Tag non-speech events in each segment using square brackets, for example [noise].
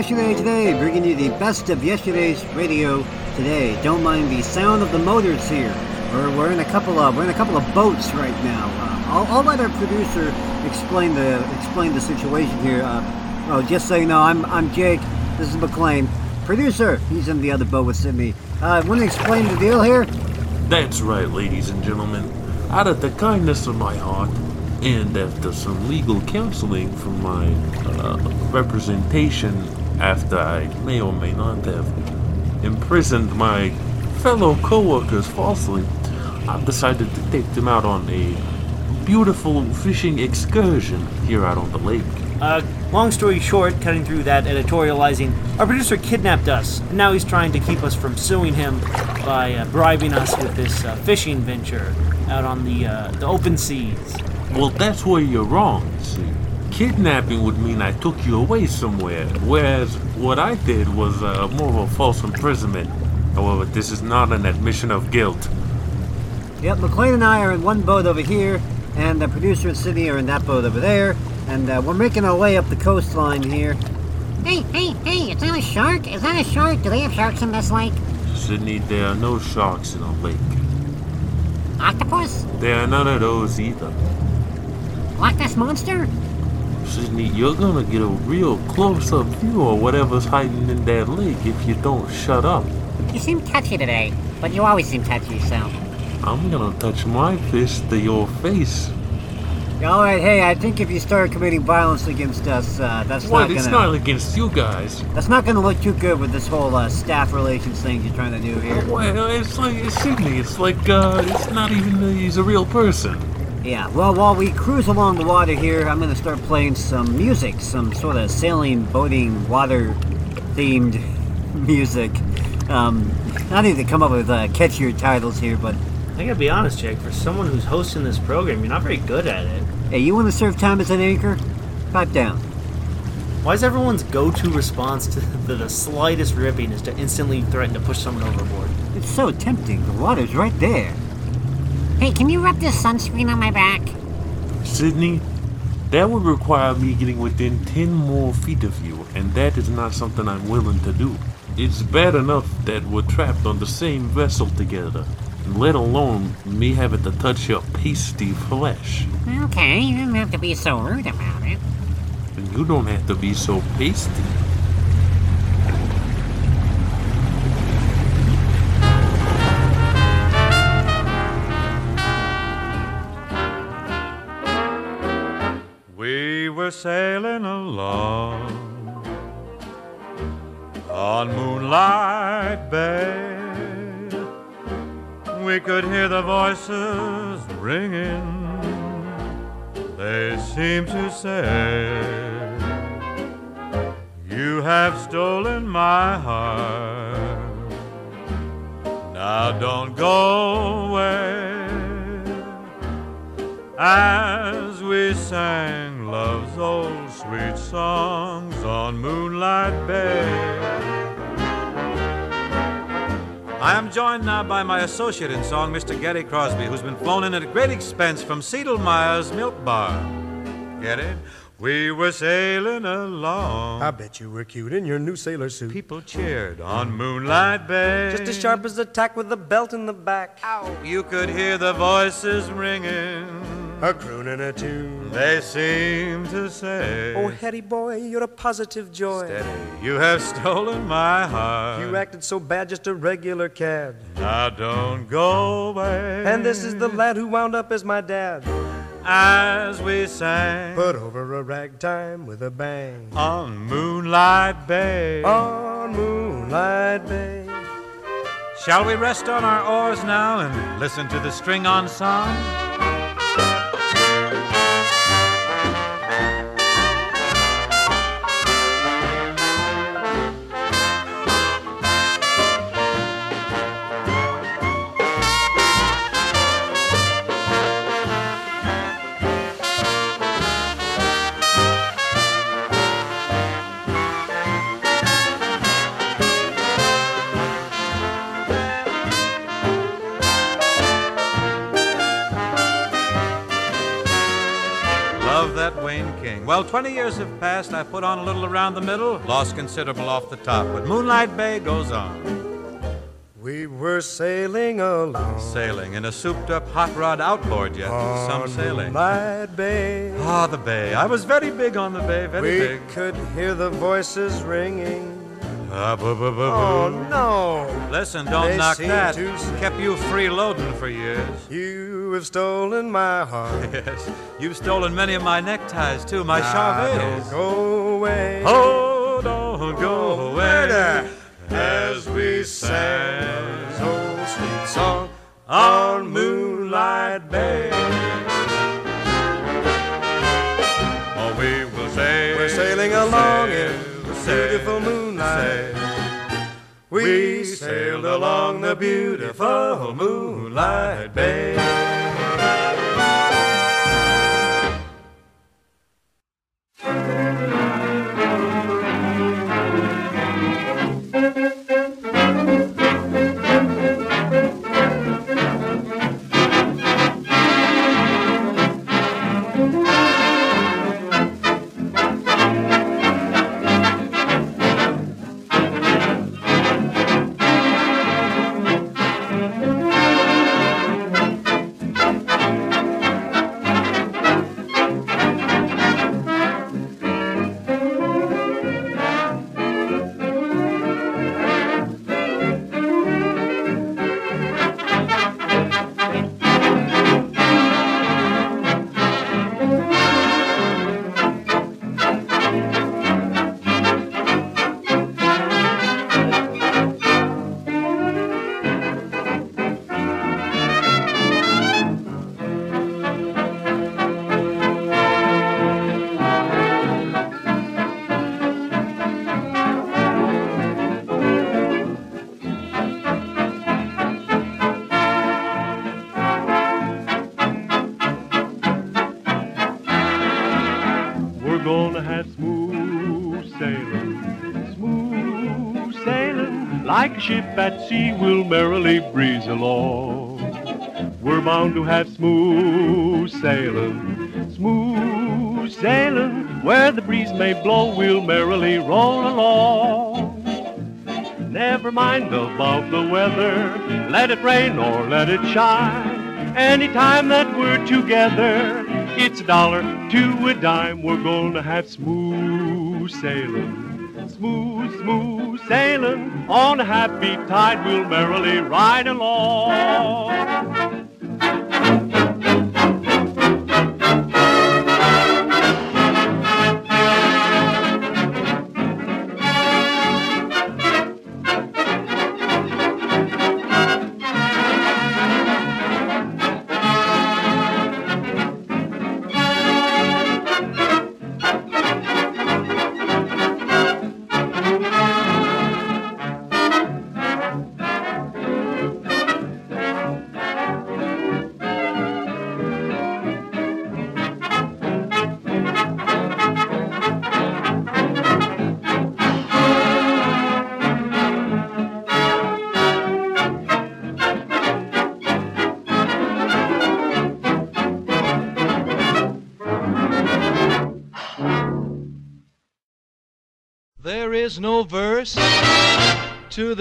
Yesterday Today, bringing you the best of yesterday's radio today. Don't mind the sound of the motors here. We're, we're in a couple of we're in a couple of boats right now. Uh, I'll, I'll let our producer explain the explain the situation here. Uh, oh, just so you know, I'm I'm Jake. This is McLean. Producer, he's in the other boat with Sydney. Uh, want to explain the deal here? That's right, ladies and gentlemen. Out of the kindness of my heart, and after some legal counseling from my uh, representation, after I may or may not have imprisoned my fellow co-workers falsely, I've decided to take them out on a beautiful fishing excursion here out on the lake. Uh, long story short, cutting through that editorializing, our producer kidnapped us, and now he's trying to keep us from suing him by uh, bribing us with this uh, fishing venture out on the uh, the open seas. Well, that's where you're wrong. Kidnapping would mean I took you away somewhere, whereas what I did was uh, more of a false imprisonment. However, this is not an admission of guilt. Yep, McLean and I are in one boat over here, and the producer and Sydney are in that boat over there, and uh, we're making our way up the coastline here. Hey, hey, hey, is that a shark? Is that a shark? Do they have sharks in this lake? Sydney, there are no sharks in the lake. Octopus? There are none of those either. Loch Ness Monster? Sydney, you're gonna get a real close-up view of whatever's hiding in that lake if you don't shut up. You seem touchy today, but you always seem touchy, so. I'm gonna touch my fist to your face. All right, hey, I think if you start committing violence against us, uh, that's What? not gonna It's not against you guys. that's not gonna look too good with this whole uh, staff relations thing you're trying to do here. Well, it's like it's Sydney. It's like uh, it's not even. Uh, he's a real person. Yeah, well, while we cruise along the water here, I'm gonna start playing some music, some sort of sailing, boating, water-themed [laughs] music. Um, I need to come up with uh, catchier titles here, but I gotta be honest, Jake. For someone who's hosting this program, you're not very good at it. hey, you want to serve time as an anchor? Pipe down. Why is everyone's go-to response to [laughs] the, the slightest ripping is to instantly threaten to push someone overboard? It's so tempting. The water's right there. Hey, can you rub this sunscreen on my back? Sydney, that would require me getting within 10 more feet of you, and that is not something I'm willing to do. It's bad enough that we're trapped on the same vessel together, let alone me having to touch your pasty flesh. Okay, you don't have to be so rude about it. You don't have to be so pasty. Sailing along on Moonlight Bay. We could hear the voices ringing. They seemed to say, You have stolen my heart. Now don't go away as we sang love's old sweet songs on Moonlight Bay. I am joined now by my associate in song, Mr. Gary Crosby, who's been flown in at great expense from Seidlmeyer's Milk Bar. Get it? We were sailing along. I bet you were cute in your new sailor suit. People cheered on Moonlight Bay. Just as sharp as a tack with a belt in the back. Ow. You could hear the voices ringing. A croon and a tune. They seem to say, Oh, Hetty boy, you're a positive joy. Steady, you have stolen my heart. You acted so bad, just a regular cad. Now don't go away. And this is the lad who wound up as my dad. as we sang Put over a ragtime with a bang. on Moonlight Bay. On Moonlight Bay. Shall we rest on our oars now and listen to the string on Wayne King. Well, 20 years have passed. I put on a little around the middle, lost considerable off the top, but Moonlight Bay goes on. We were sailing along Sailing in a souped up hot rod outboard jet. Some sailing. Moonlight Bay. Ah, the bay. I was very big on the bay, very we big. could hear the voices ringing. Boo, Oh no! Listen, don't They knock that. say- Kept you freeloading for years. You have stolen my heart. [laughs] Yes, you've stolen many of my neckties too, my Now charvets. Don't go away. Oh, don't go Oh, away murder. as we sang This old sweet song on Moonlight Bay. Oh, we will sail. We're sailing along in sail, beautiful moonlight. We sailed along the beautiful moonlight bay. We're gonna have smooth sailing, smooth sailing, like a ship at sea we'll merrily breeze along. We're bound to have smooth sailing, smooth sailing, where the breeze may blow we'll merrily roll along. Never mind about the weather, let it rain or let it shine. Anytime that we're together, it's a dollar to a dime. We're gonna have smooth sailing, smooth, smooth sailing. On a happy tide, we'll merrily ride along.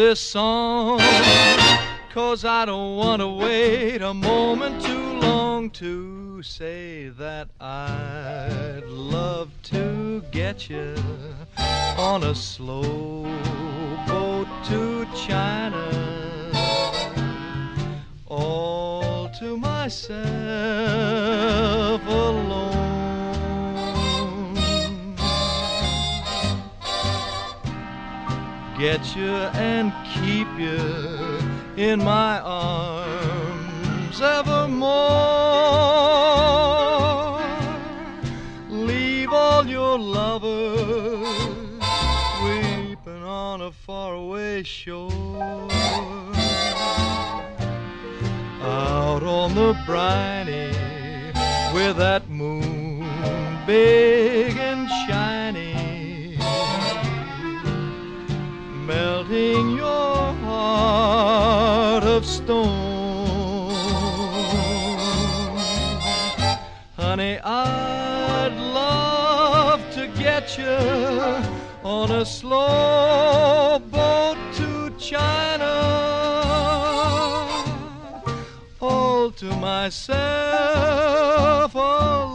This song, cause I don't want to wait a moment too long to say that I'd love to get you on a slow boat to China, all to myself alone. Get you and keep you in my arms evermore. Leave all your lovers weeping on a faraway shore. Out on the briny with that moon big stone. Honey, I'd love to get you on a slow boat to China. All to myself alone.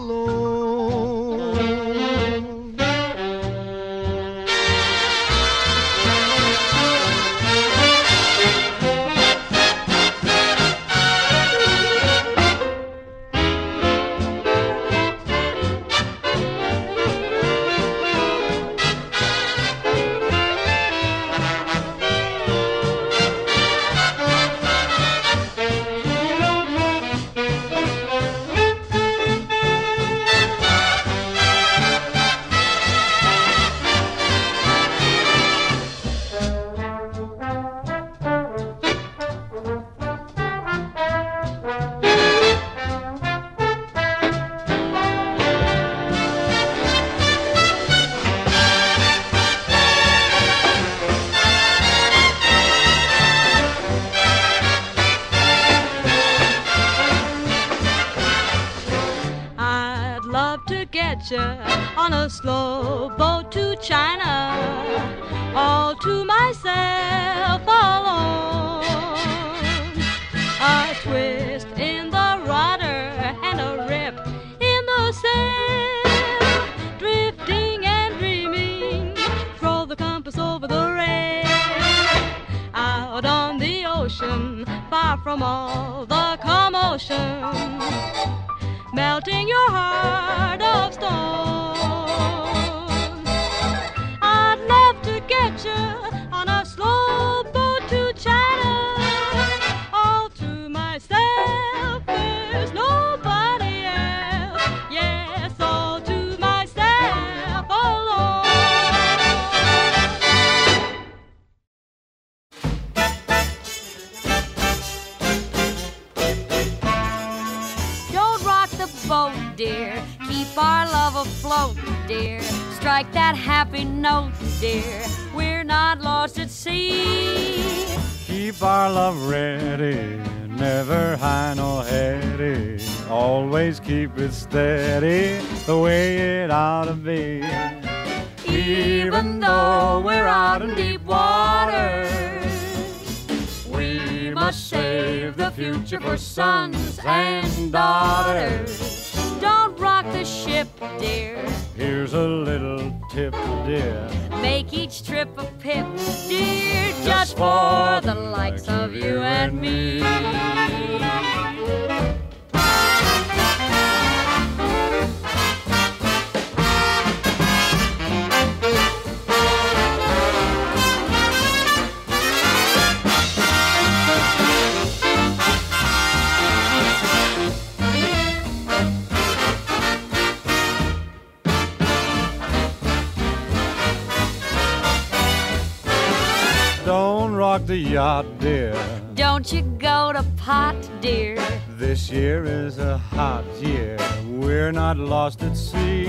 Lost at sea.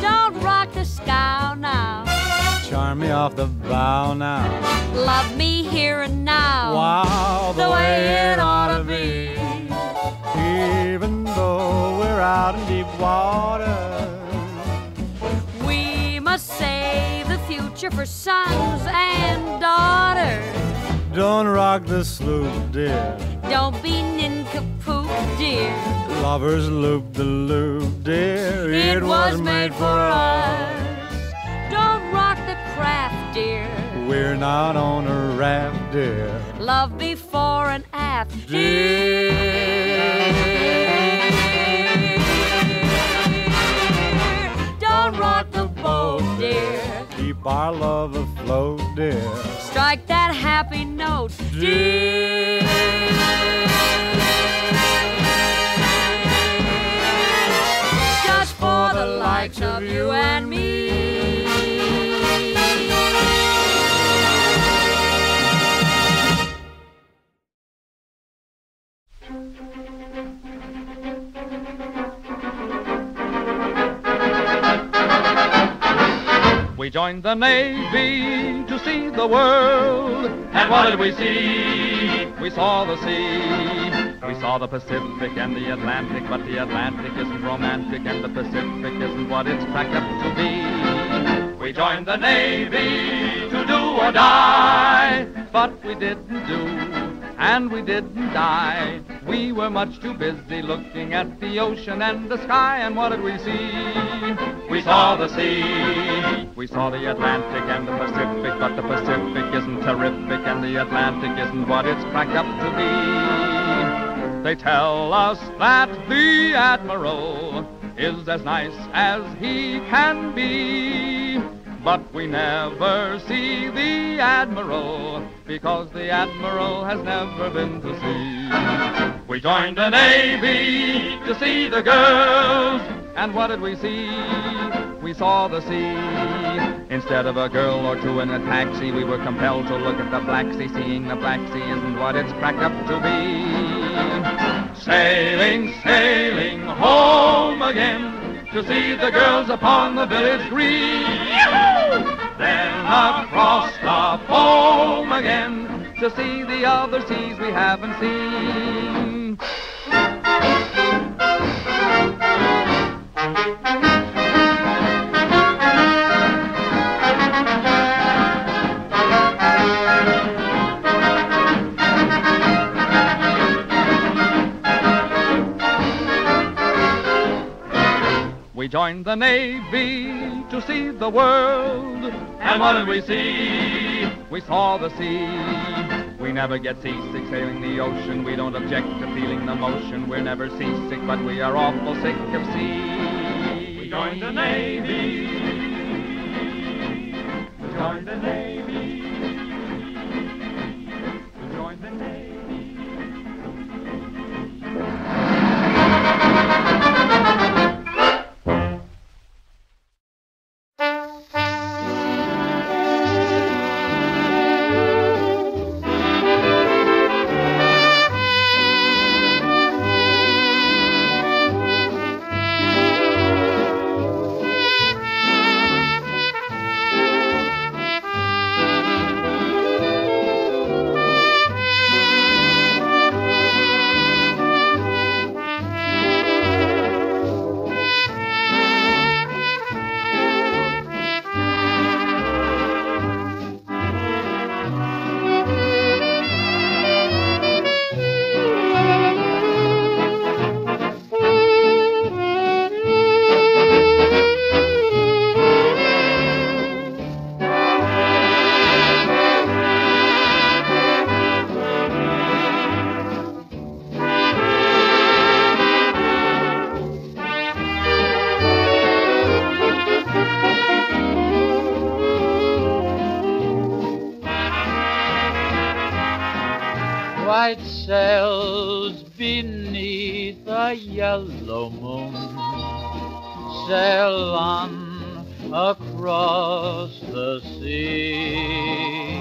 Don't rock the scow now. Charm me off the bow now. Love me here and now. Wow, the way it ought to be. Even though we're out in deep water, We must save the future for sons and daughters. don't rock the sloop, dear. Don't be nincompoop, dear. Lovers loop the loop, was made for us. Don't rock the craft, dear. We're not on a raft, dear. Love before and after, dear. Don't rock the boat, dear. Keep our love afloat, dear. Strike that happy note, dear. You and me. We joined the Navy to see the world. And what did we see? We saw the sea We saw the Pacific and the Atlantic, but the Atlantic isn't romantic and the Pacific isn't what it's cracked up to be. We joined the Navy to do or die, but we didn't do, and we didn't die. We were much too busy looking at the ocean and the sky, and what did we see? We saw the sea. We saw the Atlantic and the Pacific, but the Pacific isn't terrific, and the Atlantic isn't what it's cracked up to be. They tell us that the Admiral is as nice as he can be. But we never see the Admiral because the Admiral has never been to sea. We joined the Navy to see the girls, and what did we see? We saw the sea. Instead of a girl or two in a taxi, we were compelled to look at the Black Sea. Seeing the Black Sea isn't what it's cracked up to be. Sailing, sailing home again to see the girls upon the village green. Then across the foam again to see the other seas we haven't seen. We joined the Navy to see the world. And what did we see? We saw the sea. We never get seasick sailing the ocean. We don't object to feeling the motion. We're never seasick, but we are awful sick of sea. We joined the Navy. We joined the Navy. Yellow moon sail on across the sea.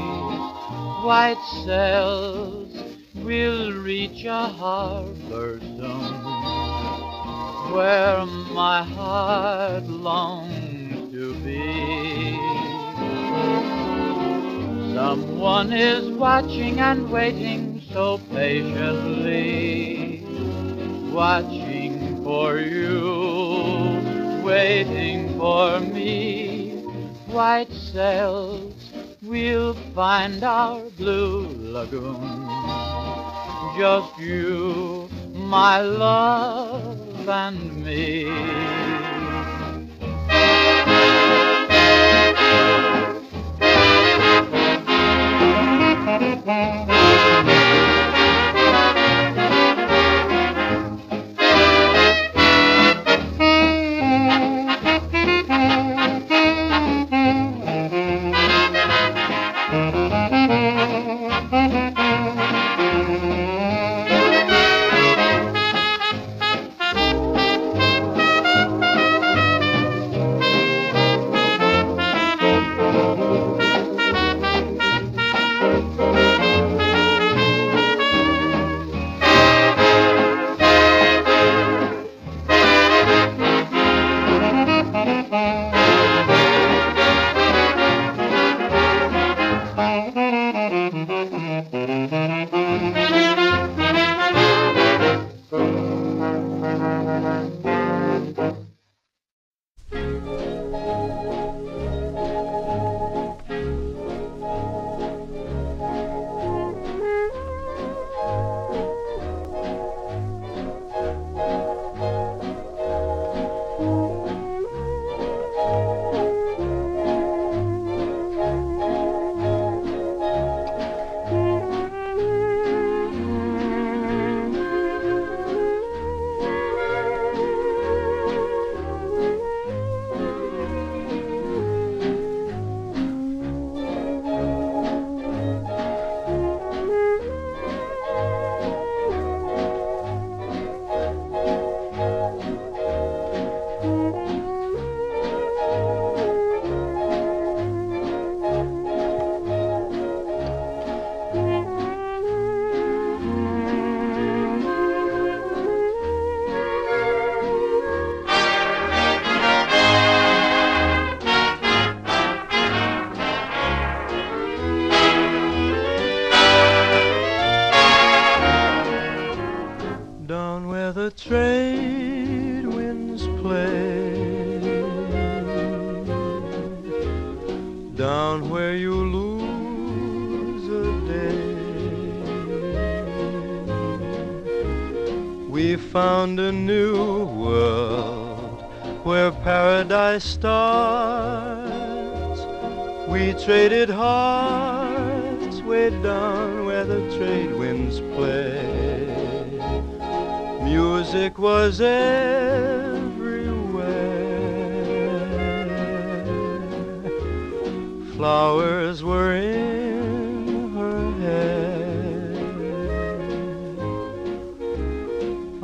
White sails will reach a harbor soon where my heart longs to be. Someone is watching and waiting so patiently, watching for you, waiting for me. White sails, we'll find our blue lagoon. Just you, my love, and me. Thank you.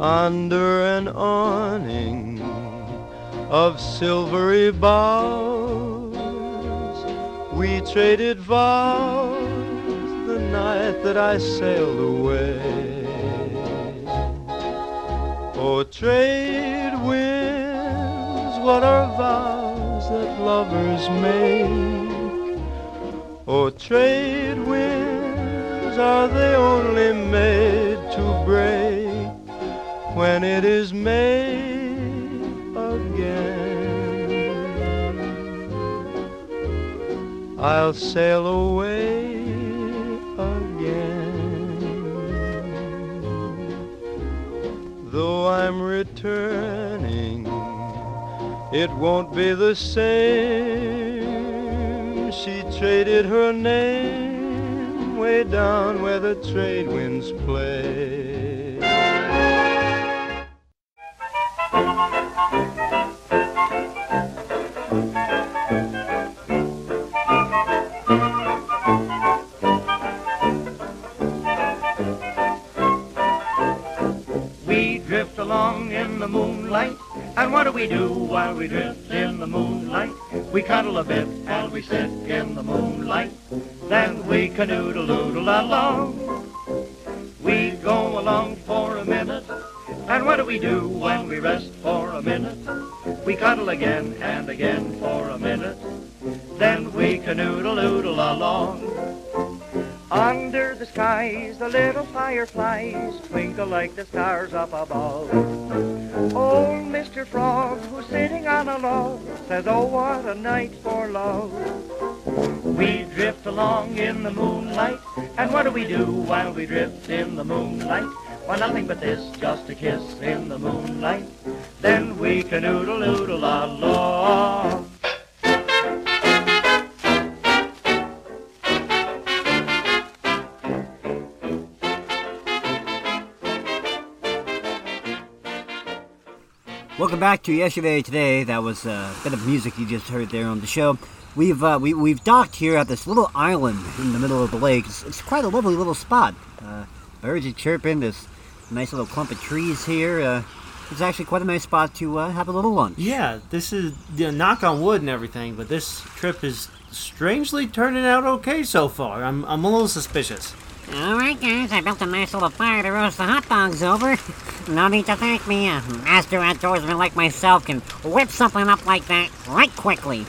Under an awning of silvery boughs, we traded vows the night that I sailed away. Oh, trade winds, what are vows that lovers make? Oh, trade winds, are they only made to break when it is made again? I'll sail away again. though I'm returning, it won't be the same. She traded her name way down where the trade winds play. We do while we drift in the moonlight? We cuddle a bit while we sit in the moonlight, then we canoodle-doodle along. We go along for a minute, and what do we do when we rest for a minute? We cuddle again and again for a minute, the little fireflies twinkle like the stars up above. Old Mr. Frog, who's sitting on a log, says, oh, what a night for love. We drift along in the moonlight, and what do we do while we drift in the moonlight? Why, nothing but this, just a kiss in the moonlight. Then we canoodle-doodle along. Welcome back to Yesterday Today. That was a bit of music you just heard there on the show. We've uh, we, we've docked here at this little island in the middle of the lake. It's, it's quite a lovely little spot. Uh, birds are chirping. There's a nice little clump of trees here. Uh, it's actually quite a nice spot to uh, have a little lunch. Yeah, this is you know, knock on wood and everything, but this trip is strangely turning out okay so far. I'm I'm a little suspicious. All right, guys, I built a nice little fire to roast the hot dogs over. [laughs] No need to thank me. A master outdoorsman like myself can whip something up like that right quickly.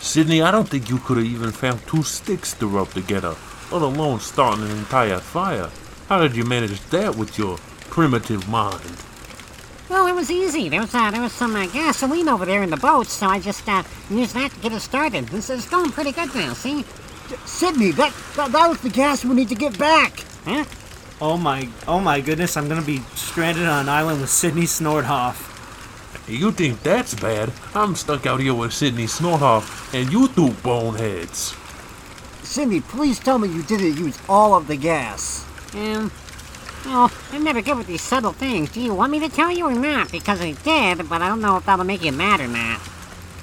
Sydney, I don't think you could have even found two sticks to rub together, let alone starting an entire fire. How did you manage that with your primitive mind? Well, it was easy. There was uh, there was some uh, gasoline over there in the boat, so I just uh, used that to get it started. This is going pretty good now. See? Sydney, that, that that was the gas we need to get back. Huh? Oh my oh my goodness, I'm gonna be stranded on an island with Sydney Snorthoff. You think that's bad? I'm stuck out here with Sydney Snorthoff and you two boneheads. Sydney, please tell me you didn't use all of the gas. Um, well, I'm never good with these subtle things. Do you want me to tell you or not? Because I did, but I don't know if that'll make you mad or not.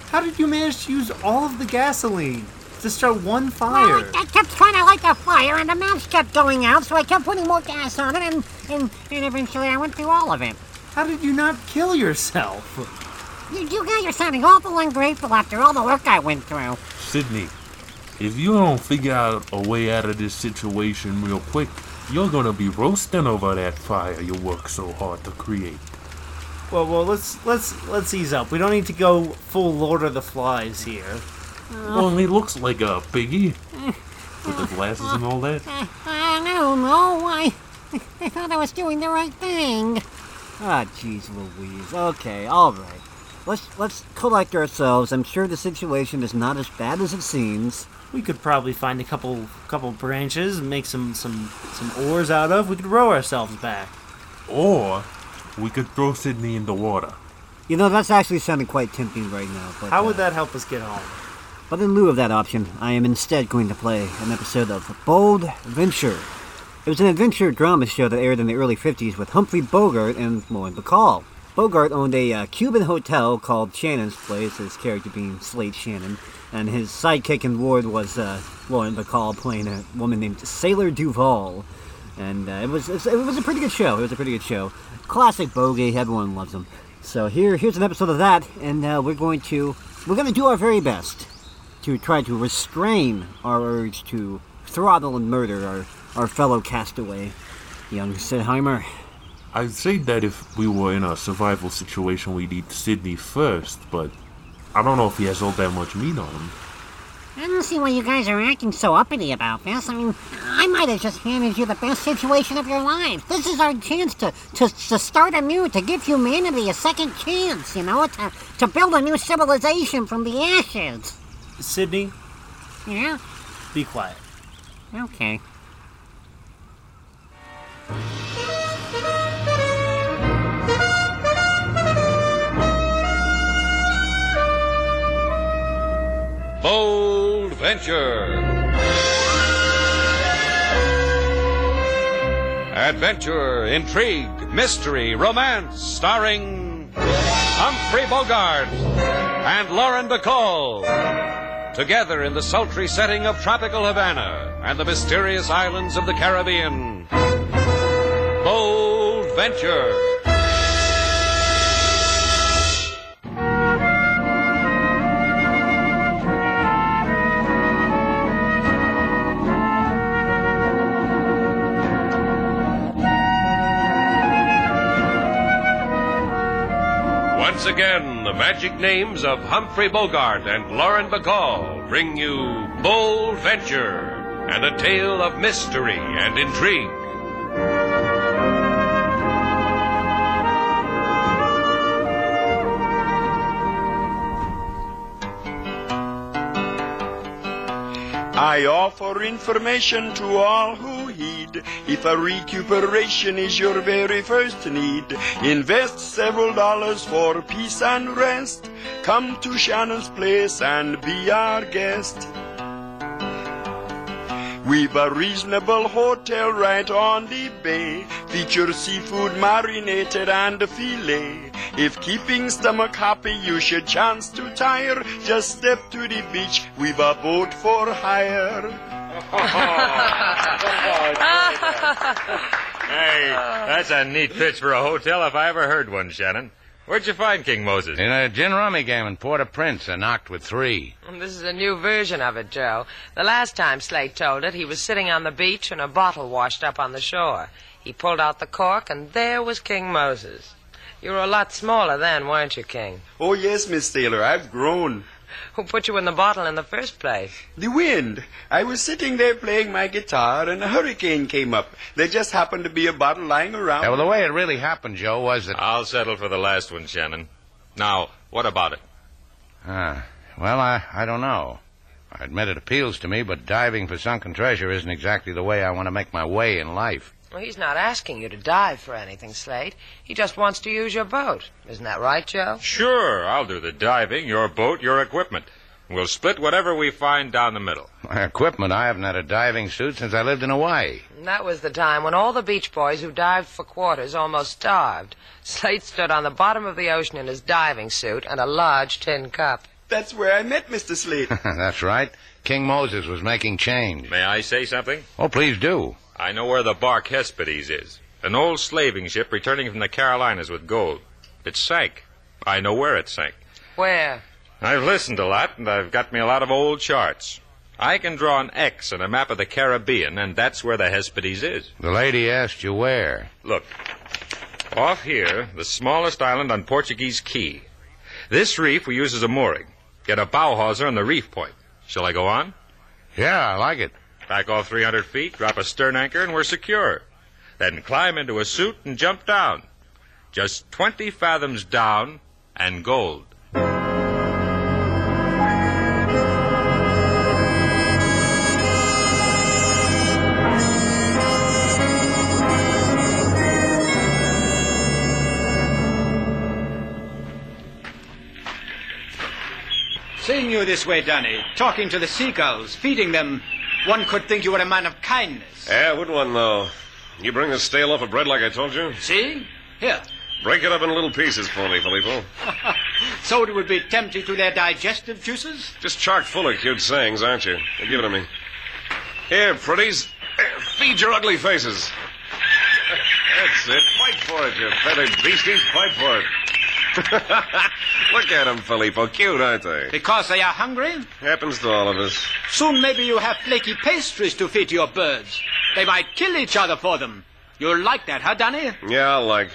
How did you manage to use all of the gasoline to start one fire? Well, I, I kept trying to light the fire, and the match kept going out, so I kept putting more gas on it, and, and, and eventually I went through all of it. How did you not kill yourself? You, you guys are sounding awful ungrateful after all the work I went through. Sydney, if you don't figure out a way out of this situation real quick, you're gonna be roasting over that fire you worked so hard to create. Well, well, let's let's let's ease up. We don't need to go full Lord of the Flies here. Well, he looks like a piggy with the glasses and all that. I don't know. I, I thought I was doing the right thing. Ah, jeez Louise. Okay, all right. Let's let's collect ourselves. I'm sure the situation is not as bad as it seems. We could probably find a couple couple branches and make some some some oars out of. We could row ourselves back. Or we could throw Sydney in the water. You know, that's actually sounding quite tempting right now. But, How would uh, that help us get home? But in lieu of that option, I am instead going to play an episode of Bold Venture. It was an adventure drama show that aired in the early 50s with Humphrey Bogart and Lauren Bacall. Bogart owned a uh, Cuban hotel called Shannon's Place, his character being Slate Shannon, and his sidekick and ward was uh, Lauren Bacall playing a woman named Sailor Duval. And uh, it was it was a pretty good show. It was a pretty good show. Classic Bogie. Everyone loves him. So here here's an episode of that, and uh, we're going to we're going to do our very best to try to restrain our urge to throttle and murder our, our fellow castaway, young Sidheimer. I'd say that if we were in a survival situation, we'd eat Sydney first, but I don't know if he has all that much meat on him. I don't see why you guys are acting so uppity about this. I mean, I might have just handed you the best situation of your lives. This is our chance to, to, to start anew, to give humanity a second chance, you know, to, to build a new civilization from the ashes. Sydney, Yeah? be quiet. Okay. Bold Venture. Adventure, intrigue, mystery, romance, starring Humphrey Bogart and Lauren Bacall. Together in the sultry setting of tropical Havana and the mysterious islands of the Caribbean. Bold Venture. Again, the magic names of Humphrey Bogart and Lauren Bacall bring you Bold Venture and a tale of mystery and intrigue. I offer information to all who heed. If a recuperation is your very first need, invest several dollars for peace and rest. Come to Shannon's place and be our guest. We've a reasonable hotel right on the bay. Feature seafood marinated and filet. If keeping stomach happy you should chance to tire, just step to the beach. We've a boat for hire. [laughs] Hey, that's a neat pitch for a hotel if I ever heard one, Shannon. Where'd you find King Moses? In a gin rummy game in Port-au-Prince, I knocked with three. Mm, this is a new version of it, Joe. The last time Slate told it, he was sitting on the beach and a bottle washed up on the shore. He pulled out the cork, and there was King Moses. You were a lot smaller then, weren't you, King? Oh, yes, Miss Taylor, I've grown. Who put you in the bottle in the first place? The wind. I was sitting there playing my guitar, and a hurricane came up. There just happened to be a bottle lying around. Yeah, well, the way it really happened, Joe, was that. I'll settle for the last one, Shannon. Now, what about it? Ah, well, I, I don't know. I admit it appeals to me, but diving for sunken treasure isn't exactly the way I want to make my way in life. Well, he's not asking you to dive for anything, Slate. He just wants to use your boat. Isn't that right, Joe? Sure, I'll do the diving, your boat, your equipment. We'll split whatever we find down the middle. My equipment, I haven't had a diving suit since I lived in Hawaii. And that was the time when all the beach boys who dived for quarters almost starved. Slate stood on the bottom of the ocean in his diving suit and a large tin cup. That's where I met Mr. Slate. [laughs] That's right. King Moses was making change. May I say something? Oh, please do. I know where the bark Hesperides is. An old slaving ship returning from the Carolinas with gold. It sank. I know where it sank. Where? I've listened a lot, and I've got me a lot of old charts. I can draw an X on a map of the Caribbean, and that's where the Hesperides is. The lady asked you where. Look. Off here, the smallest island on Portuguese Key. This reef we use as a mooring. Get a bow hawser on the reef point. Shall I go on? Yeah, I like it. Back off 300 feet, drop a stern anchor, and we're secure. Then climb into a suit and jump down. just 20 fathoms down, and gold. Seeing you this way, Danny, talking to the seagulls, feeding them, one could think you were a man of kindness. Yeah, would one, though. You bring the stale loaf of bread like I told you? See? Here. Break it up in little pieces for me, Filippo. [laughs] so it would be tempting to their digestive juices? Just chock full of cute sayings, aren't you? Now give it to me. Here, pretties. Feed your ugly faces. [laughs] That's it. Fight for it, you feathered beasties. Fight for it. [laughs] Look at them, Filippo. Cute, aren't they? Because they are hungry? Happens to all of us. Soon maybe you have flaky pastries to feed your birds. They might kill each other for them. You'll like that, huh, Danny? Yeah, I'll like.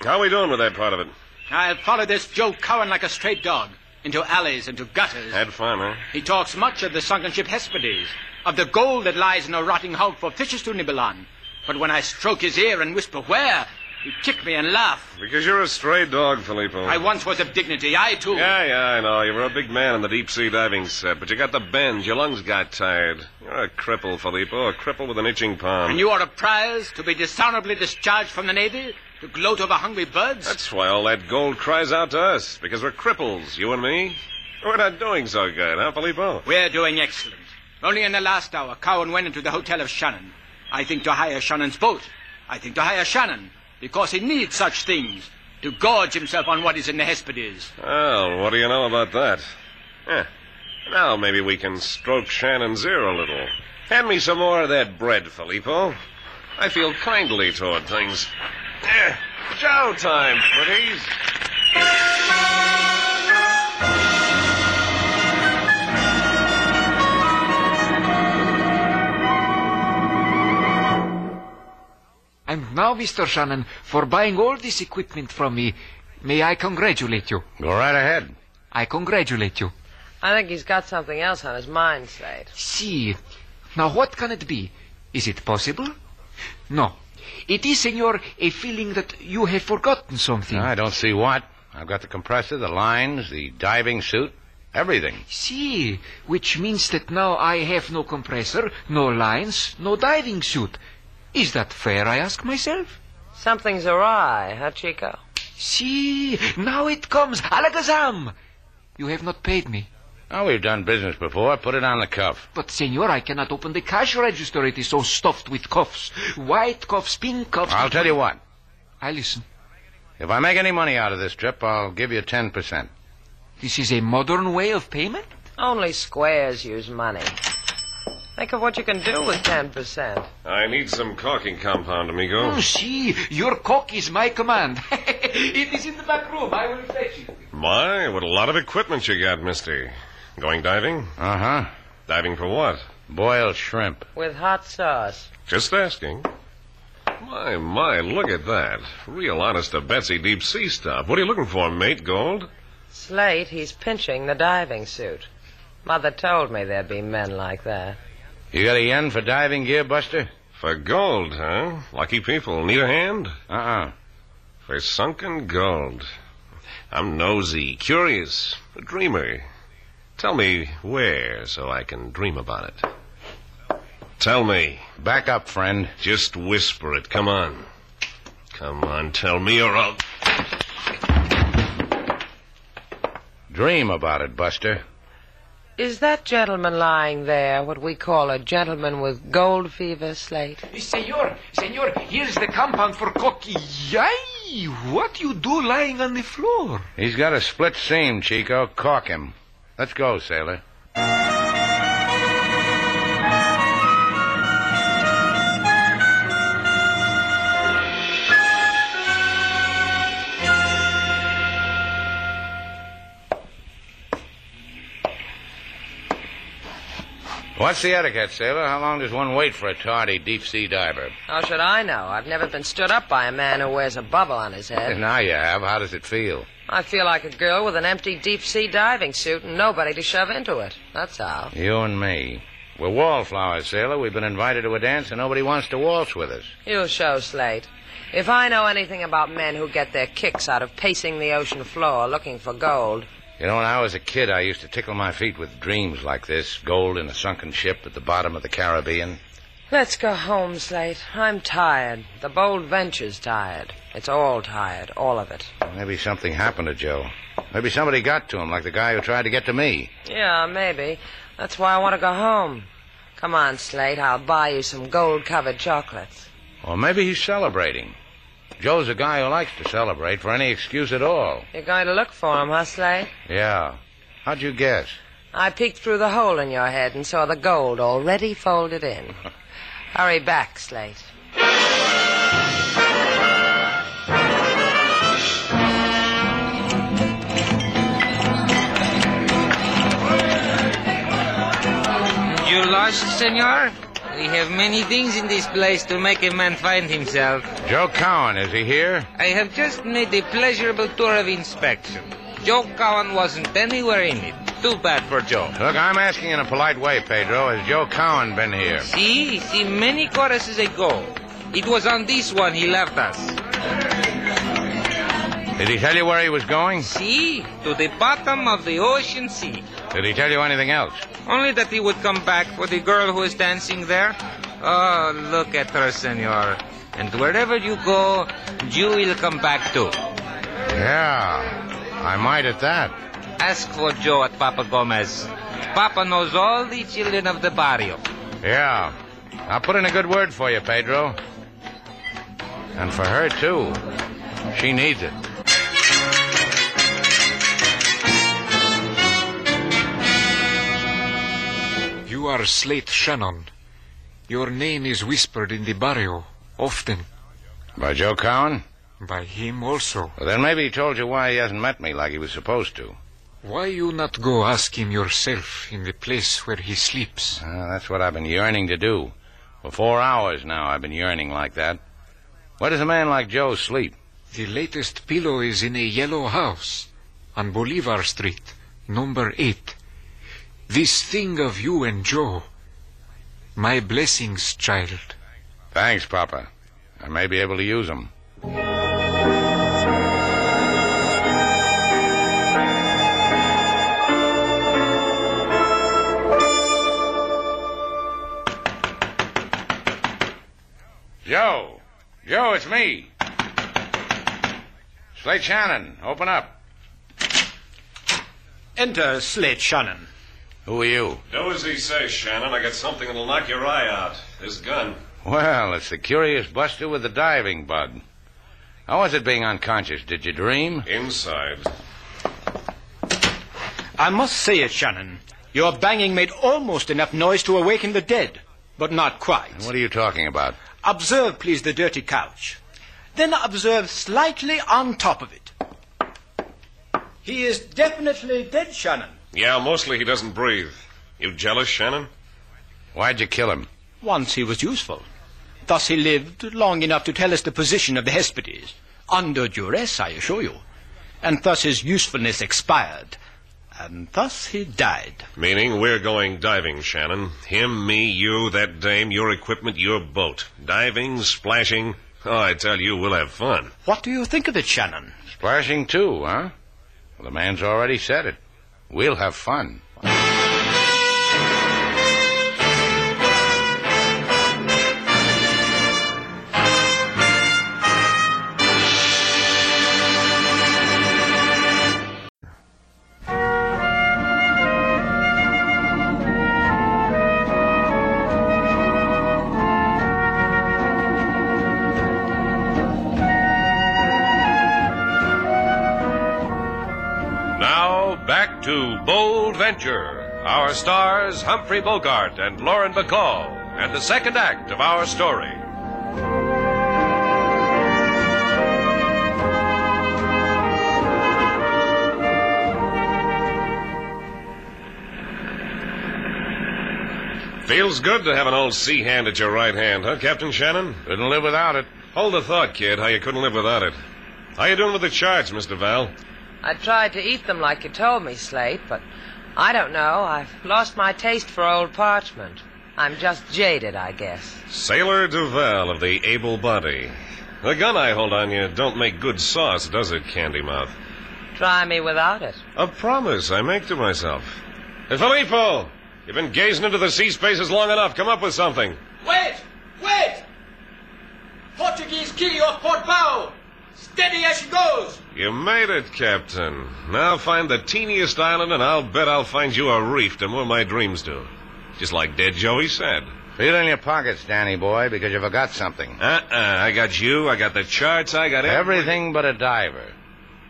How are we doing with that part of it? I'll follow this Joe Cowan like a stray dog. Into alleys, into gutters. Had fun, huh? He talks much of the sunken ship Hesperides, of the gold that lies in a rotting hulk for fishes to nibble on. But when I stroke his ear and whisper where, he'd kick me and laugh. Because you're a stray dog, Filippo. I once was of dignity. I, too. Yeah, yeah, I know. You were a big man in the deep sea diving set, but you got the bend. Your lungs got tired. You're a cripple, Filippo. A cripple with an itching palm. And you are a prize to be dishonorably discharged from the Navy? To gloat over hungry birds? That's why all that gold cries out to us. Because we're cripples, you and me. We're not doing so good, huh, Filippo? We're doing excellent. Only in the last hour, Cowan went into the hotel of Shannon. I think to hire Shannon's boat. I think to hire Shannon, because he needs such things. To gorge himself on what is in the Hesperides. Well, what do you know about that? Eh. Now maybe we can stroke Shannon's ear a little. Hand me some more of that bread, Filippo. I feel kindly toward things. Eh, chow time, pretties. And now, Mr. Shannon, for buying all this equipment from me, may I congratulate you? Go right ahead. I congratulate you. I think he's got something else on his mind, Slate. See. Now, what can it be? Is it possible? No. It is, senor, a feeling that you have forgotten something. I don't see what. I've got the compressor, the lines, the diving suit, everything. See, which means that now I have no compressor, no lines, no diving suit. Is that fair, I ask myself? Something's awry, huh, Chico? See, now it comes. Alakazam! You have not paid me. Oh, we've done business before. Put it on the cuff. But, senor, I cannot open the cash register. It is so stuffed with cuffs. White cuffs, pink cuffs. I'll tell you what. I listen. If I make any money out of this trip, I'll give you 10%. This is a modern way of payment? Only squares use money. Think of what you can do with 10%. I need some caulking compound, amigo. Oh, see, your cock is my command. [laughs] it is in the back room. I will fetch it. My, what a lot of equipment you got, mister. Going diving? Uh huh. Diving for what? Boiled shrimp. With hot sauce. Just asking. My, my, look at that. Real honest to Betsy deep sea stuff. What are you looking for, mate, Gold? Slate, he's pinching the diving suit. Mother told me there'd be men like that. You got a yen for diving gear, Buster? For gold, huh? Lucky people. Need a hand? Uh-uh. For sunken gold. I'm nosy, curious, a dreamer. Tell me where so I can dream about it. Tell me. Back up, friend. Just whisper it. Come on. Come on, tell me or I'll. Dream about it, Buster. Is that gentleman lying there what we call a gentleman with gold fever, Slate? Eh, senor, senor, here's the compound for cocky. Yay! What you do lying on the floor? He's got a split seam, Chico. Caulk him. Let's go, sailor. What's the etiquette, sailor? How long does one wait for a tardy deep sea diver? How should I know? I've never been stood up by a man who wears a bubble on his head. [laughs] Now you have. How does it feel? I feel like a girl with an empty deep sea diving suit and nobody to shove into it. That's all. You and me. We're wallflowers, sailor. We've been invited to a dance and nobody wants to waltz with us. You'll show, Slate. If I know anything about men who get their kicks out of pacing the ocean floor looking for gold, You know, when I was a kid, I used to tickle my feet with dreams like this gold in a sunken ship at the bottom of the Caribbean. let's go home, Slate. I'm tired. The bold venture's tired. It's all tired, all of it. Maybe something happened to Joe. Maybe somebody got to him, like the guy who tried to get to me. Yeah, maybe. That's why I want to go home. Come on, Slate. I'll buy you some gold covered chocolates. Or maybe he's celebrating. Joe's a guy who likes to celebrate for any excuse at all. You're going to look for him, huh, Slate? Yeah. How'd you guess? I peeked through the hole in your head and saw the gold already folded in. [laughs] Hurry back, Slate. You lost, senor? We have many things in this place to make a man find himself. Joe Cowan, is he here? I have just made a pleasurable tour of inspection. Joe Cowan wasn't anywhere in it. Too bad for Joe. Look, I'm asking in a polite way, Pedro. Has Joe Cowan been here? See, see, many choruses ago. It was on this one he left us. Did he tell you where he was going? See, to the bottom of the ocean sea. Did he tell you anything else? Only that he would come back for the girl who is dancing there. Oh, look at her, senor. And wherever you go, you will come back too. Yeah, I might at that. Ask for Joe at Papa Gomez. Papa knows all the children of the barrio. Yeah. I'll put in a good word for you, Pedro. And for her, too. She needs it. You are Slate Shannon. Your name is whispered in the barrio often. By Joe Cowan? By him also. Well, then maybe he told you why he hasn't met me like he was supposed to. Why you not go ask him yourself in the place where he sleeps? Uh, that's what I've been yearning to do. For four hours now, I've been yearning like that. Where does a man like Joe sleep? The latest pillow is in a yellow house on Bolivar Street, number eight. This thing of you and Joe. My blessings, child. Thanks, Papa. I may be able to use them. Joe! Joe, it's me. Slate Shannon, open up. Enter Slate Shannon. Who are you? Do as he says, Shannon. I got something that'll knock your eye out. This gun. Well, it's the curious buster with the diving bug. How was it being unconscious? Did you dream? Inside. I must say it, Shannon. Your banging made almost enough noise to awaken the dead, but not quite. What are you talking about? Observe, please, the dirty couch. Then observe slightly on top of it. He is definitely dead, Shannon. Yeah, mostly he doesn't breathe. You jealous, Shannon? Why'd you kill him? Once he was useful. Thus he lived long enough to tell us the position of the Hesperides. Under duress, I assure you. And thus his usefulness expired. And thus he died. Meaning we're going diving, Shannon. Him, me, you, that dame, your equipment, your boat. Diving, splashing. Oh, I tell you, we'll have fun. What do you think of it, Shannon? Splashing too, huh? Well, the man's already said it. We'll have fun. Bold Our stars, Humphrey Bogart and Lauren Bacall, and the second act of our story. Feels good to have an old sea hand at your right hand, huh, Captain Shannon? Couldn't live without it. Hold the thought, kid, how you couldn't live without it. How you doing with the charts, Mr. Val? I tried to eat them like you told me, Slate, but I don't know. I've lost my taste for old parchment. I'm just jaded, I guess. Sailor Duval of the Able Body. The gun I hold on you don't make good sauce, does it, Candy Mouth? Try me without it. A promise I make to myself. Hey, Filippo! You've been gazing into the sea spaces long enough. Come up with something. Wait! Wait! Portuguese key off port bow! Steady as she goes! You made it, Captain. Now find the teeniest island, and I'll bet I'll find you a reef to moor my dreams to. Just like Dead Joey said. Feel in your pockets, Danny boy, because you forgot something. Uh-uh. I got you. I got the charts. I got every- Everything but a diver.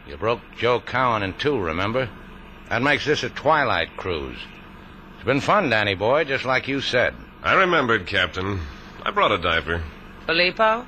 You broke Joe Cowan in two, remember? That makes this a twilight cruise. It's been fun, Danny boy, just like you said. I remembered, Captain. I brought a diver. Filippo,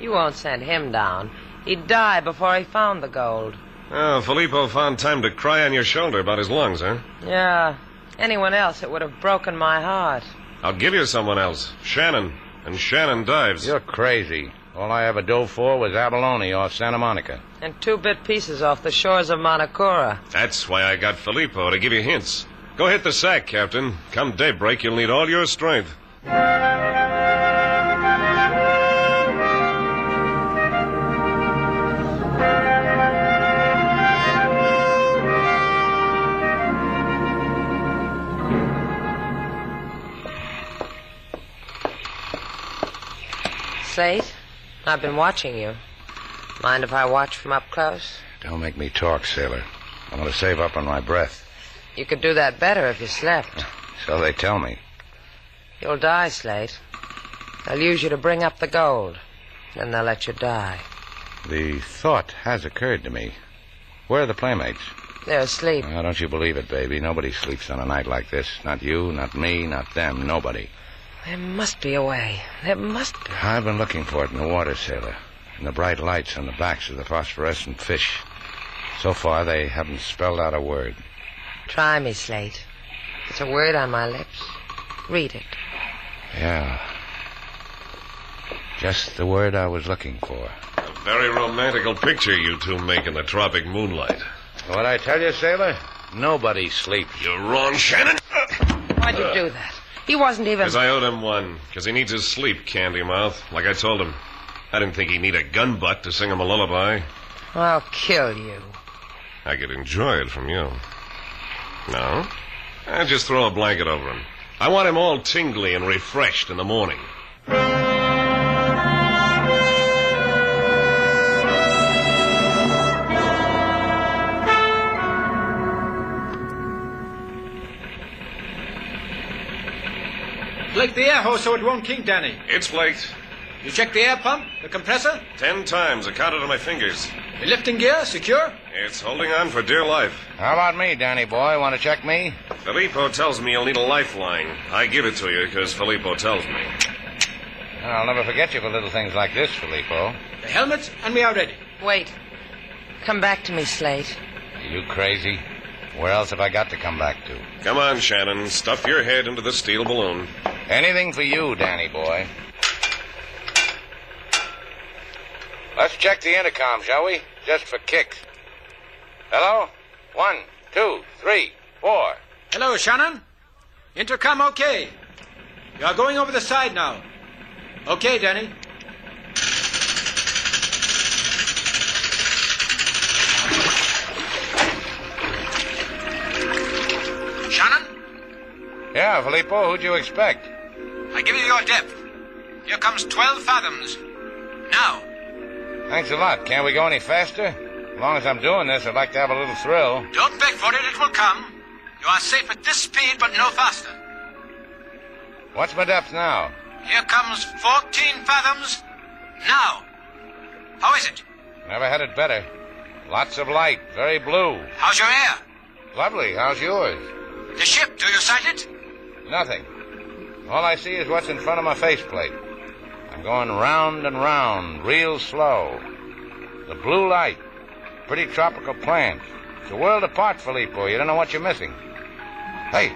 you won't send him down. He'd die before he found the gold. Oh, Filippo found time to cry on your shoulder about his lungs, huh? Yeah. Anyone else, it would have broken my heart. I'll give you someone else. Shannon. And Shannon dives. You're crazy. All I ever dove for was abalone off Santa Monica. And two bit pieces off the shores of Monocora. That's why I got Filippo to give you hints. Go hit the sack, Captain. Come daybreak, you'll need all your strength. Slate, I've been watching you. Mind if I watch from up close? Don't make me talk, sailor. I'm going to save up on my breath. You could do that better if you slept. So they tell me. You'll die, Slate. They'll use you to bring up the gold. Then they'll let you die. The thought has occurred to me. Where are the playmates? They're asleep. Oh, don't you believe it, baby. Nobody sleeps on a night like this. Not you, not me, not them. Nobody. There must be a way. There must be. I've been looking for it in the water, sailor. In the bright lights on the backs of the phosphorescent fish. So far, they haven't spelled out a word. Try me, Slate. It's a word on my lips. Read it. Yeah. Just the word I was looking for. A very romantical picture you two make in the tropic moonlight. What I tell you, sailor? Nobody sleeps. You're wrong, Shannon. Why'd you do that? He wasn't even. Because I owed him one. Because he needs his sleep, Candy Mouth. Like I told him. I didn't think he'd need a gun butt to sing him a lullaby. I'll kill you. I could enjoy it from you. No? I just throw a blanket over him. I want him all tingly and refreshed in the morning. Flake the air hose so it won't kink, Danny. It's flaked. You check the air pump, the compressor, Ten times. I counted on my fingers. the lifting gear, secure? It's holding on for dear life. How about me, Danny boy? Want to check me? Filippo tells me you'll need a lifeline. I give it to you because Filippo tells me. I'll never forget you for little things like this, Filippo. The helmets and we are ready. Wait. Come back to me, Slate. Are you crazy? Where else have I got to come back to? Come on, Shannon. Stuff your head into the steel balloon. Anything for you, Danny boy. Let's check the intercom, shall we? Just for kicks. Hello? One, two, three, four. Hello, Shannon. Intercom okay. You are going over the side now. Okay, Danny. Shannon, Yeah, Filippo, who'd you expect? I give you your depth. Here comes 12 fathoms. Now, Thanks a lot. Can't we go any faster? As long as I'm doing this, I'd like to have a little thrill. don't beg for it, it will come. You are safe at this speed, but no faster. What's my depth now? Here comes 14 fathoms. Now. How is it? Never had it better. Lots of light, very blue. How's your air? Lovely. How's yours? The ship, do you sight it? Nothing. All I see is what's in front of my faceplate. I'm going round and round, real slow. The blue light, pretty tropical plants. It's a world apart, Filippo. You don't know what you're missing. Hey,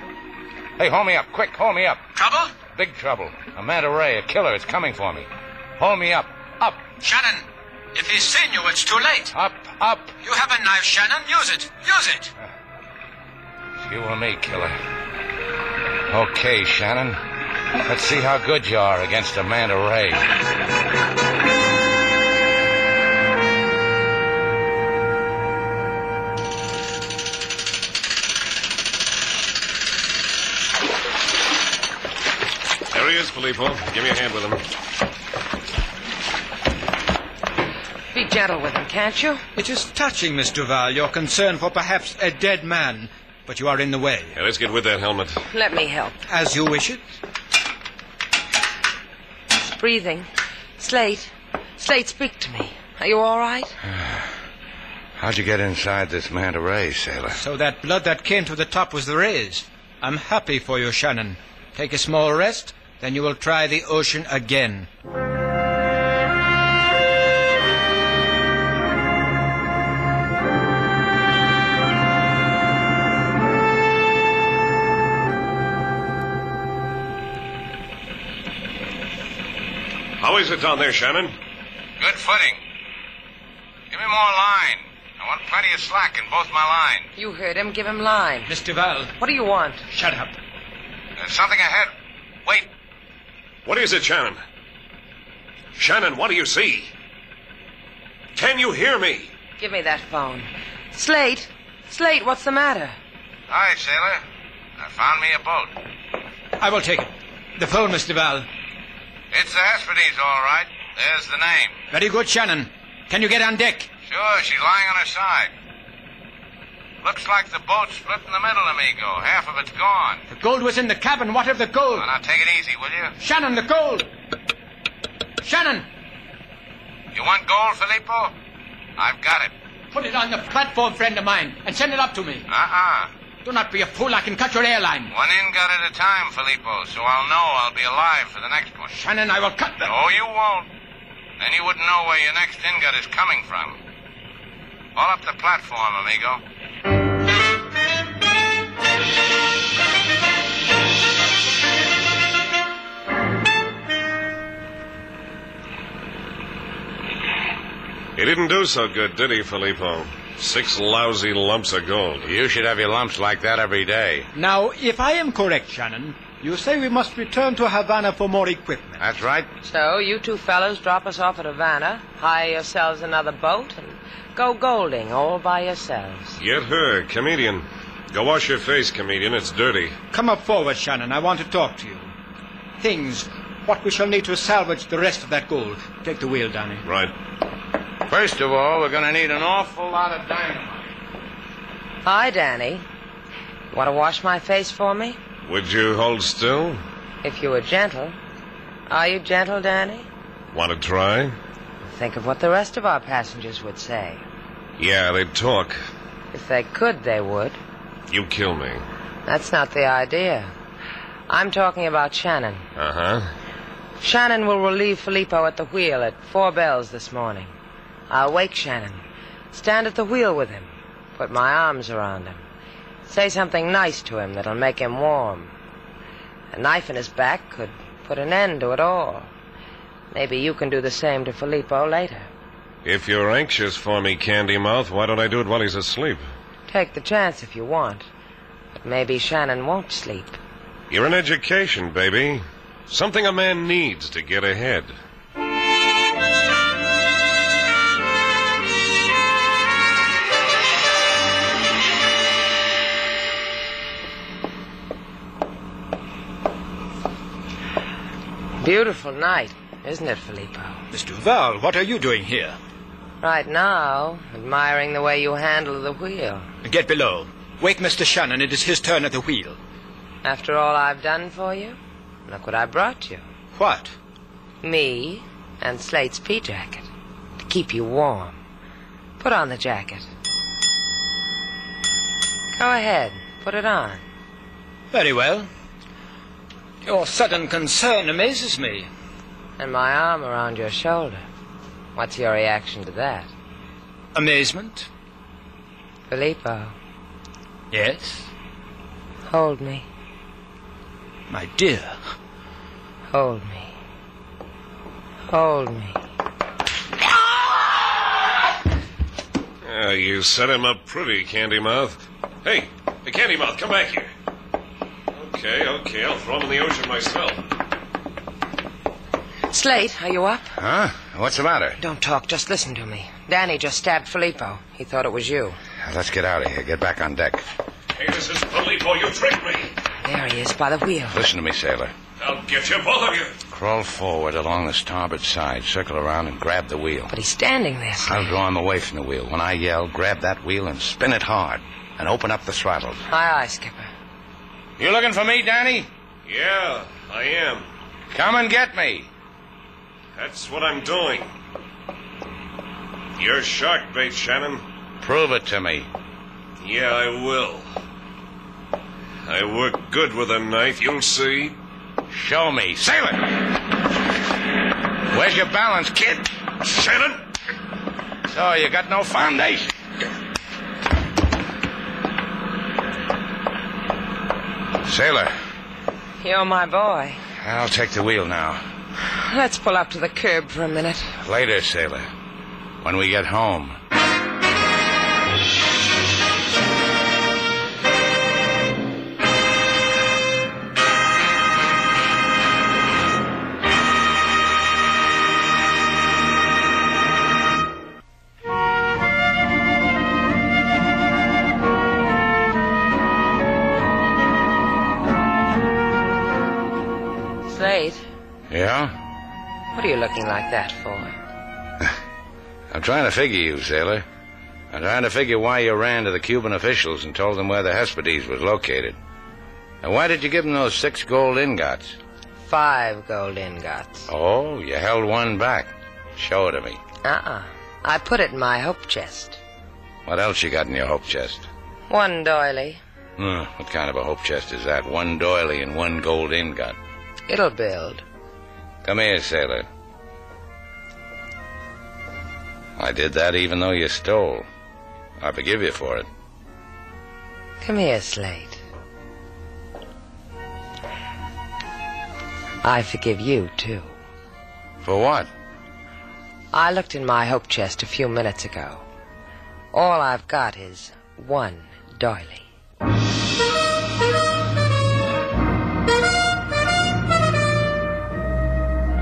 hey, hold me up, quick, hold me up. Trouble? Big trouble. A manta ray, a killer. It's coming for me. Hold me up, up, Shannon, if he's seen you, it's too late. up, up. You have a knife, Shannon. Use it. Use it. It's you or me, killer. Okay, Shannon. Let's see how good you are against a manta ray. There he is, Filippo. Give me a hand with him. Be gentle with him, can't you? It is touching, Miss Duval, your concern for perhaps a dead man. But you are in the way. Yeah, let's get with that helmet. Let me help. As you wish it. Breathing. Slate. Slate, speak to me. Are you all right? [sighs] How'd you get inside this manta ray, sailor? So that blood that came to the top was the rays. I'm happy for you, Shannon. Take a small rest, then you will try the ocean again. How is it down there, Shannon? Good footing. Give me more line. I want plenty of slack in both my lines. You heard him. Give him line. Miss Duval. What do you want? Shut up. There's something ahead. Wait. What is it, Shannon? Shannon, what do you see? Can you hear me? Give me that phone. Slate. Slate, what's the matter? Hi, sailor. I found me a boat. I will take it. The phone, Mr. Duval. It's the Hesperides, all right. There's the name. Very good, Shannon. Can you get on deck? Sure, she's lying on her side. Looks like the boat split in the middle, amigo. Half of it's gone. The gold was in the cabin. What of the gold? Well, now take it easy, will you? Shannon, the gold! Shannon! You want gold, Filippo? I've got it. Put it on the platform, friend of mine, and send it up to me. Uh-uh. Do not be a fool. I can cut your airline. One ingot at a time, Filippo, so I'll know I'll be alive for the next one. Shannon, I will cut the... No, you won't. Then you wouldn't know where your next ingot is coming from. Haul up the platform, amigo. He didn't do so good, did he, Filippo? Six lousy lumps of gold. You should have your lumps like that every day. Now, if I am correct, Shannon, you say we must return to Havana for more equipment. That's right. So, you two fellows drop us off at Havana, hire yourselves another boat, and go golding all by yourselves. Get her, comedian. Go wash your face, comedian. It's dirty. Come up forward, Shannon. I want to talk to you. Things, what we shall need to salvage the rest of that gold. Take the wheel, Danny. Right. First of all, we're going to need an awful lot of dynamite. Hi, Danny. Want to wash my face for me? Would you hold still? If you were gentle. Are you gentle, Danny? Want to try? Think of what the rest of our passengers would say. Yeah, they'd talk. If they could, they would. You kill me. That's not the idea. I'm talking about Shannon. Uh huh. Shannon will relieve Filippo at the wheel at four bells this morning. I'll wake Shannon. Stand at the wheel with him. Put my arms around him. Say something nice to him that'll make him warm. A knife in his back could put an end to it all. Maybe you can do the same to Filippo later. If you're anxious for me, Candy Mouth, why don't I do it while he's asleep? Take the chance if you want. But maybe Shannon won't sleep. You're an education, baby. Something a man needs to get ahead. Beautiful night, isn't it, Filippo? Miss Duval, what are you doing here? Right now, admiring the way you handle the wheel. Get below. Wake Mr. Shannon. It is his turn at the wheel. After all I've done for you, look what I brought you. What? Me and Slate's pea jacket to keep you warm. Put on the jacket. Go ahead, put it on. Very well. Your sudden concern amazes me. And my arm around your shoulder. What's your reaction to that? Amazement? Filippo, Yes. hold me. My dear. Hold me. Hold me. Yeah, you set him up pretty, Candy Mouth. Hey, hey, Candy Mouth, come back here. Okay, okay, I'll throw him in the ocean myself. Slate, are you up? Huh? What's the matter? Don't talk, just listen to me. Danny just stabbed Filippo. He thought it was you. Let's get out of here. Get back on deck. Hey, this is Filippo. You tricked me. There he is, by the wheel. Listen to me, sailor. I'll get you, both of you. Crawl forward along the starboard side, circle around, and grab the wheel. But he's standing there, Slate. I'll draw him away from the wheel. When I yell, grab that wheel and spin it hard, and open up the throttle. Aye, aye, Skipper. You looking for me, Danny? Yeah, I am. Come and get me. That's what I'm doing. You're shark bait, Shannon. Prove it to me. Yeah, I will. I work good with a knife, you'll see. Show me. Sailor! Where's your balance, kid? Shannon! So, you got no foundation. Sailor, You're my boy. I'll take the wheel now. Let's pull up to the curb for a minute. Later, sailor. When we get home. What are you looking like that for? [laughs] I'm trying to figure you, sailor. I'm trying to figure why you ran to the Cuban officials and told them where the Hesperides was located. And why did you give them those six gold ingots? Five gold ingots. Oh, you held one back. Show it to me. Uh-uh. I put it in my hope chest. What else you got in your hope chest? One doily. Hmm, what kind of a hope chest is that? One doily and one gold ingot. It'll build. Come here, sailor. I did that even though you stole. I forgive you for it. Come here, Slate. I forgive you, too. For what? I looked in my hope chest a few minutes ago. All I've got is one doily.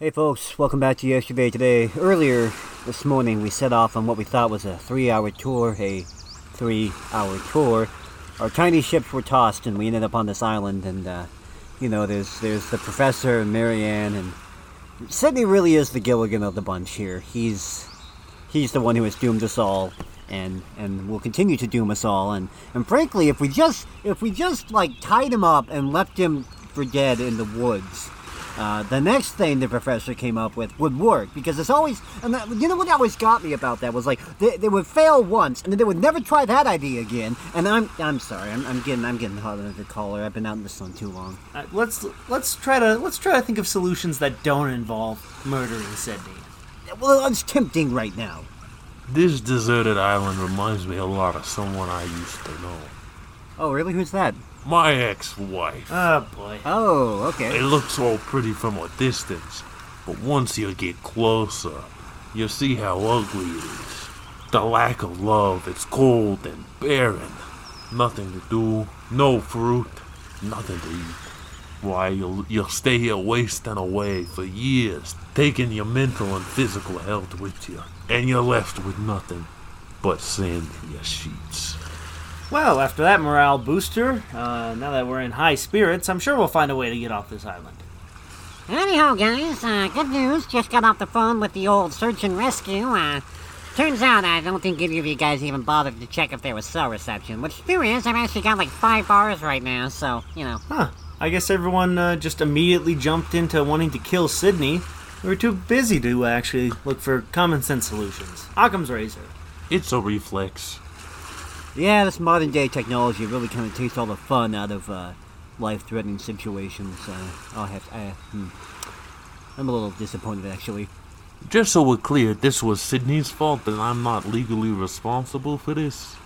Hey folks, welcome back to Yesterday Today. Earlier this morning we set off on what we thought was a three hour tour, a three hour tour. Our tiny ships were tossed and we ended up on this island and uh, you know there's there's the professor and Mary Ann and Sydney really is the Gilligan of the bunch here. He's he's the one who has doomed us all and and will continue to doom us all and and frankly if we just if we just like tied him up and left him for dead in the woods uh, the next thing the professor came up with would work because it's always and that, you know what always got me about that was like they, they would fail once and then they would never try that idea again and I'm I'm sorry I'm, I'm getting I'm getting hot under the collar I've been out in the sun too long Uh, let's let's try to let's try to think of solutions that don't involve murdering Sydney. well it's tempting right now This deserted island reminds me a lot of someone I used to know. oh really who's that My ex-wife. Oh boy. oh okay It looks all pretty from a distance, but once you get closer, you'll see how ugly it is. The lack of love, it's cold and barren. Nothing to do, no fruit, nothing to eat. Why, you'll, you'll stay here wasting away for years, taking your mental and physical health with you, and you're left with nothing but sand in your sheets. Well, after that morale booster, uh, now that we're in high spirits, I'm sure we'll find a way to get off this island. Anyhow, guys, uh, good news. Just got off the phone with the old search and rescue. Uh, turns out I don't think any of you guys even bothered to check if there was cell reception. Which there is. I've actually got like five bars right now, so, you know. Huh. I guess everyone uh, just immediately jumped into wanting to kill Sydney. We were too busy to actually look for common sense solutions. Occam's razor. It's a reflex. Yeah this modern day technology really kind of takes all the fun out of uh, life threatening situations uh, I'll have I, hmm. I'm a little disappointed actually Just so we're clear, this was Sydney's fault and I'm not legally responsible for this.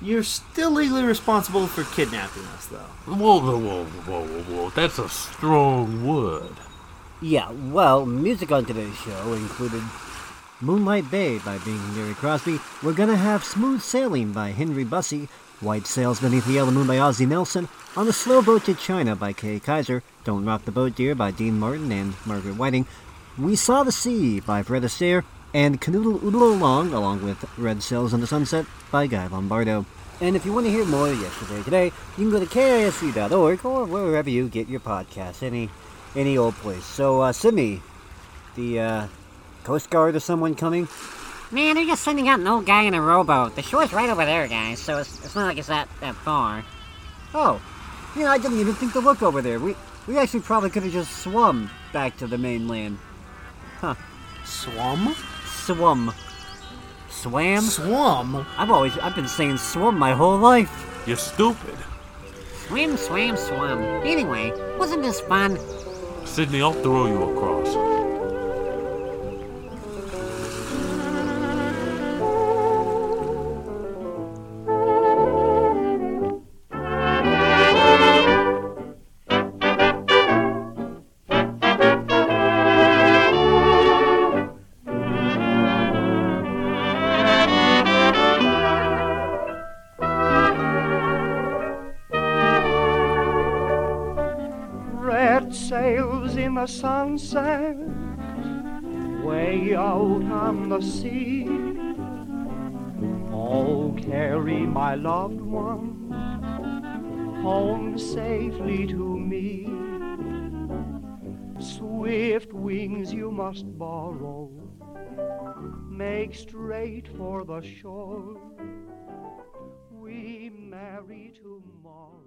You're still legally responsible for kidnapping us, though. Whoa, whoa, whoa, whoa, whoa, whoa. That's a strong word. Yeah, well, music on today's show included Moonlight Bay by Bing Gary Crosby. We're gonna have Smooth Sailing by Henry Busse, White Sails Beneath the Yellow Moon by Ozzie Nelson, On the Slow Boat to China by Kay Kyser, Don't Rock the Boat Dear by Dean Martin and Margaret Whiting, We Saw the Sea by Fred Astaire, and Canoodle Oodle Along, along with Red Sails on the Sunset by Guy Lombardo. And if you want to hear more Yesterday Today, you can go to KISU.org or wherever you get your podcasts, any any old place. So, uh, Sydney, the uh, Coast Guard or someone coming? Man, they're just sending out an old guy in a rowboat. The shore's right over there, guys, so it's, it's not like it's that, that far. Oh, yeah, I didn't even think to look over there. We we actually probably could have just swum back to the mainland. Huh. Swum? Swum. Swam? Swum? I've always I've been saying swum my whole life. You're stupid. Swim, swam, swum. Anyway, wasn't this fun? Sydney, I'll throw you across. the sea. Oh, carry my loved one home safely to me. Swift wings you must borrow, make straight for the shore. We marry tomorrow.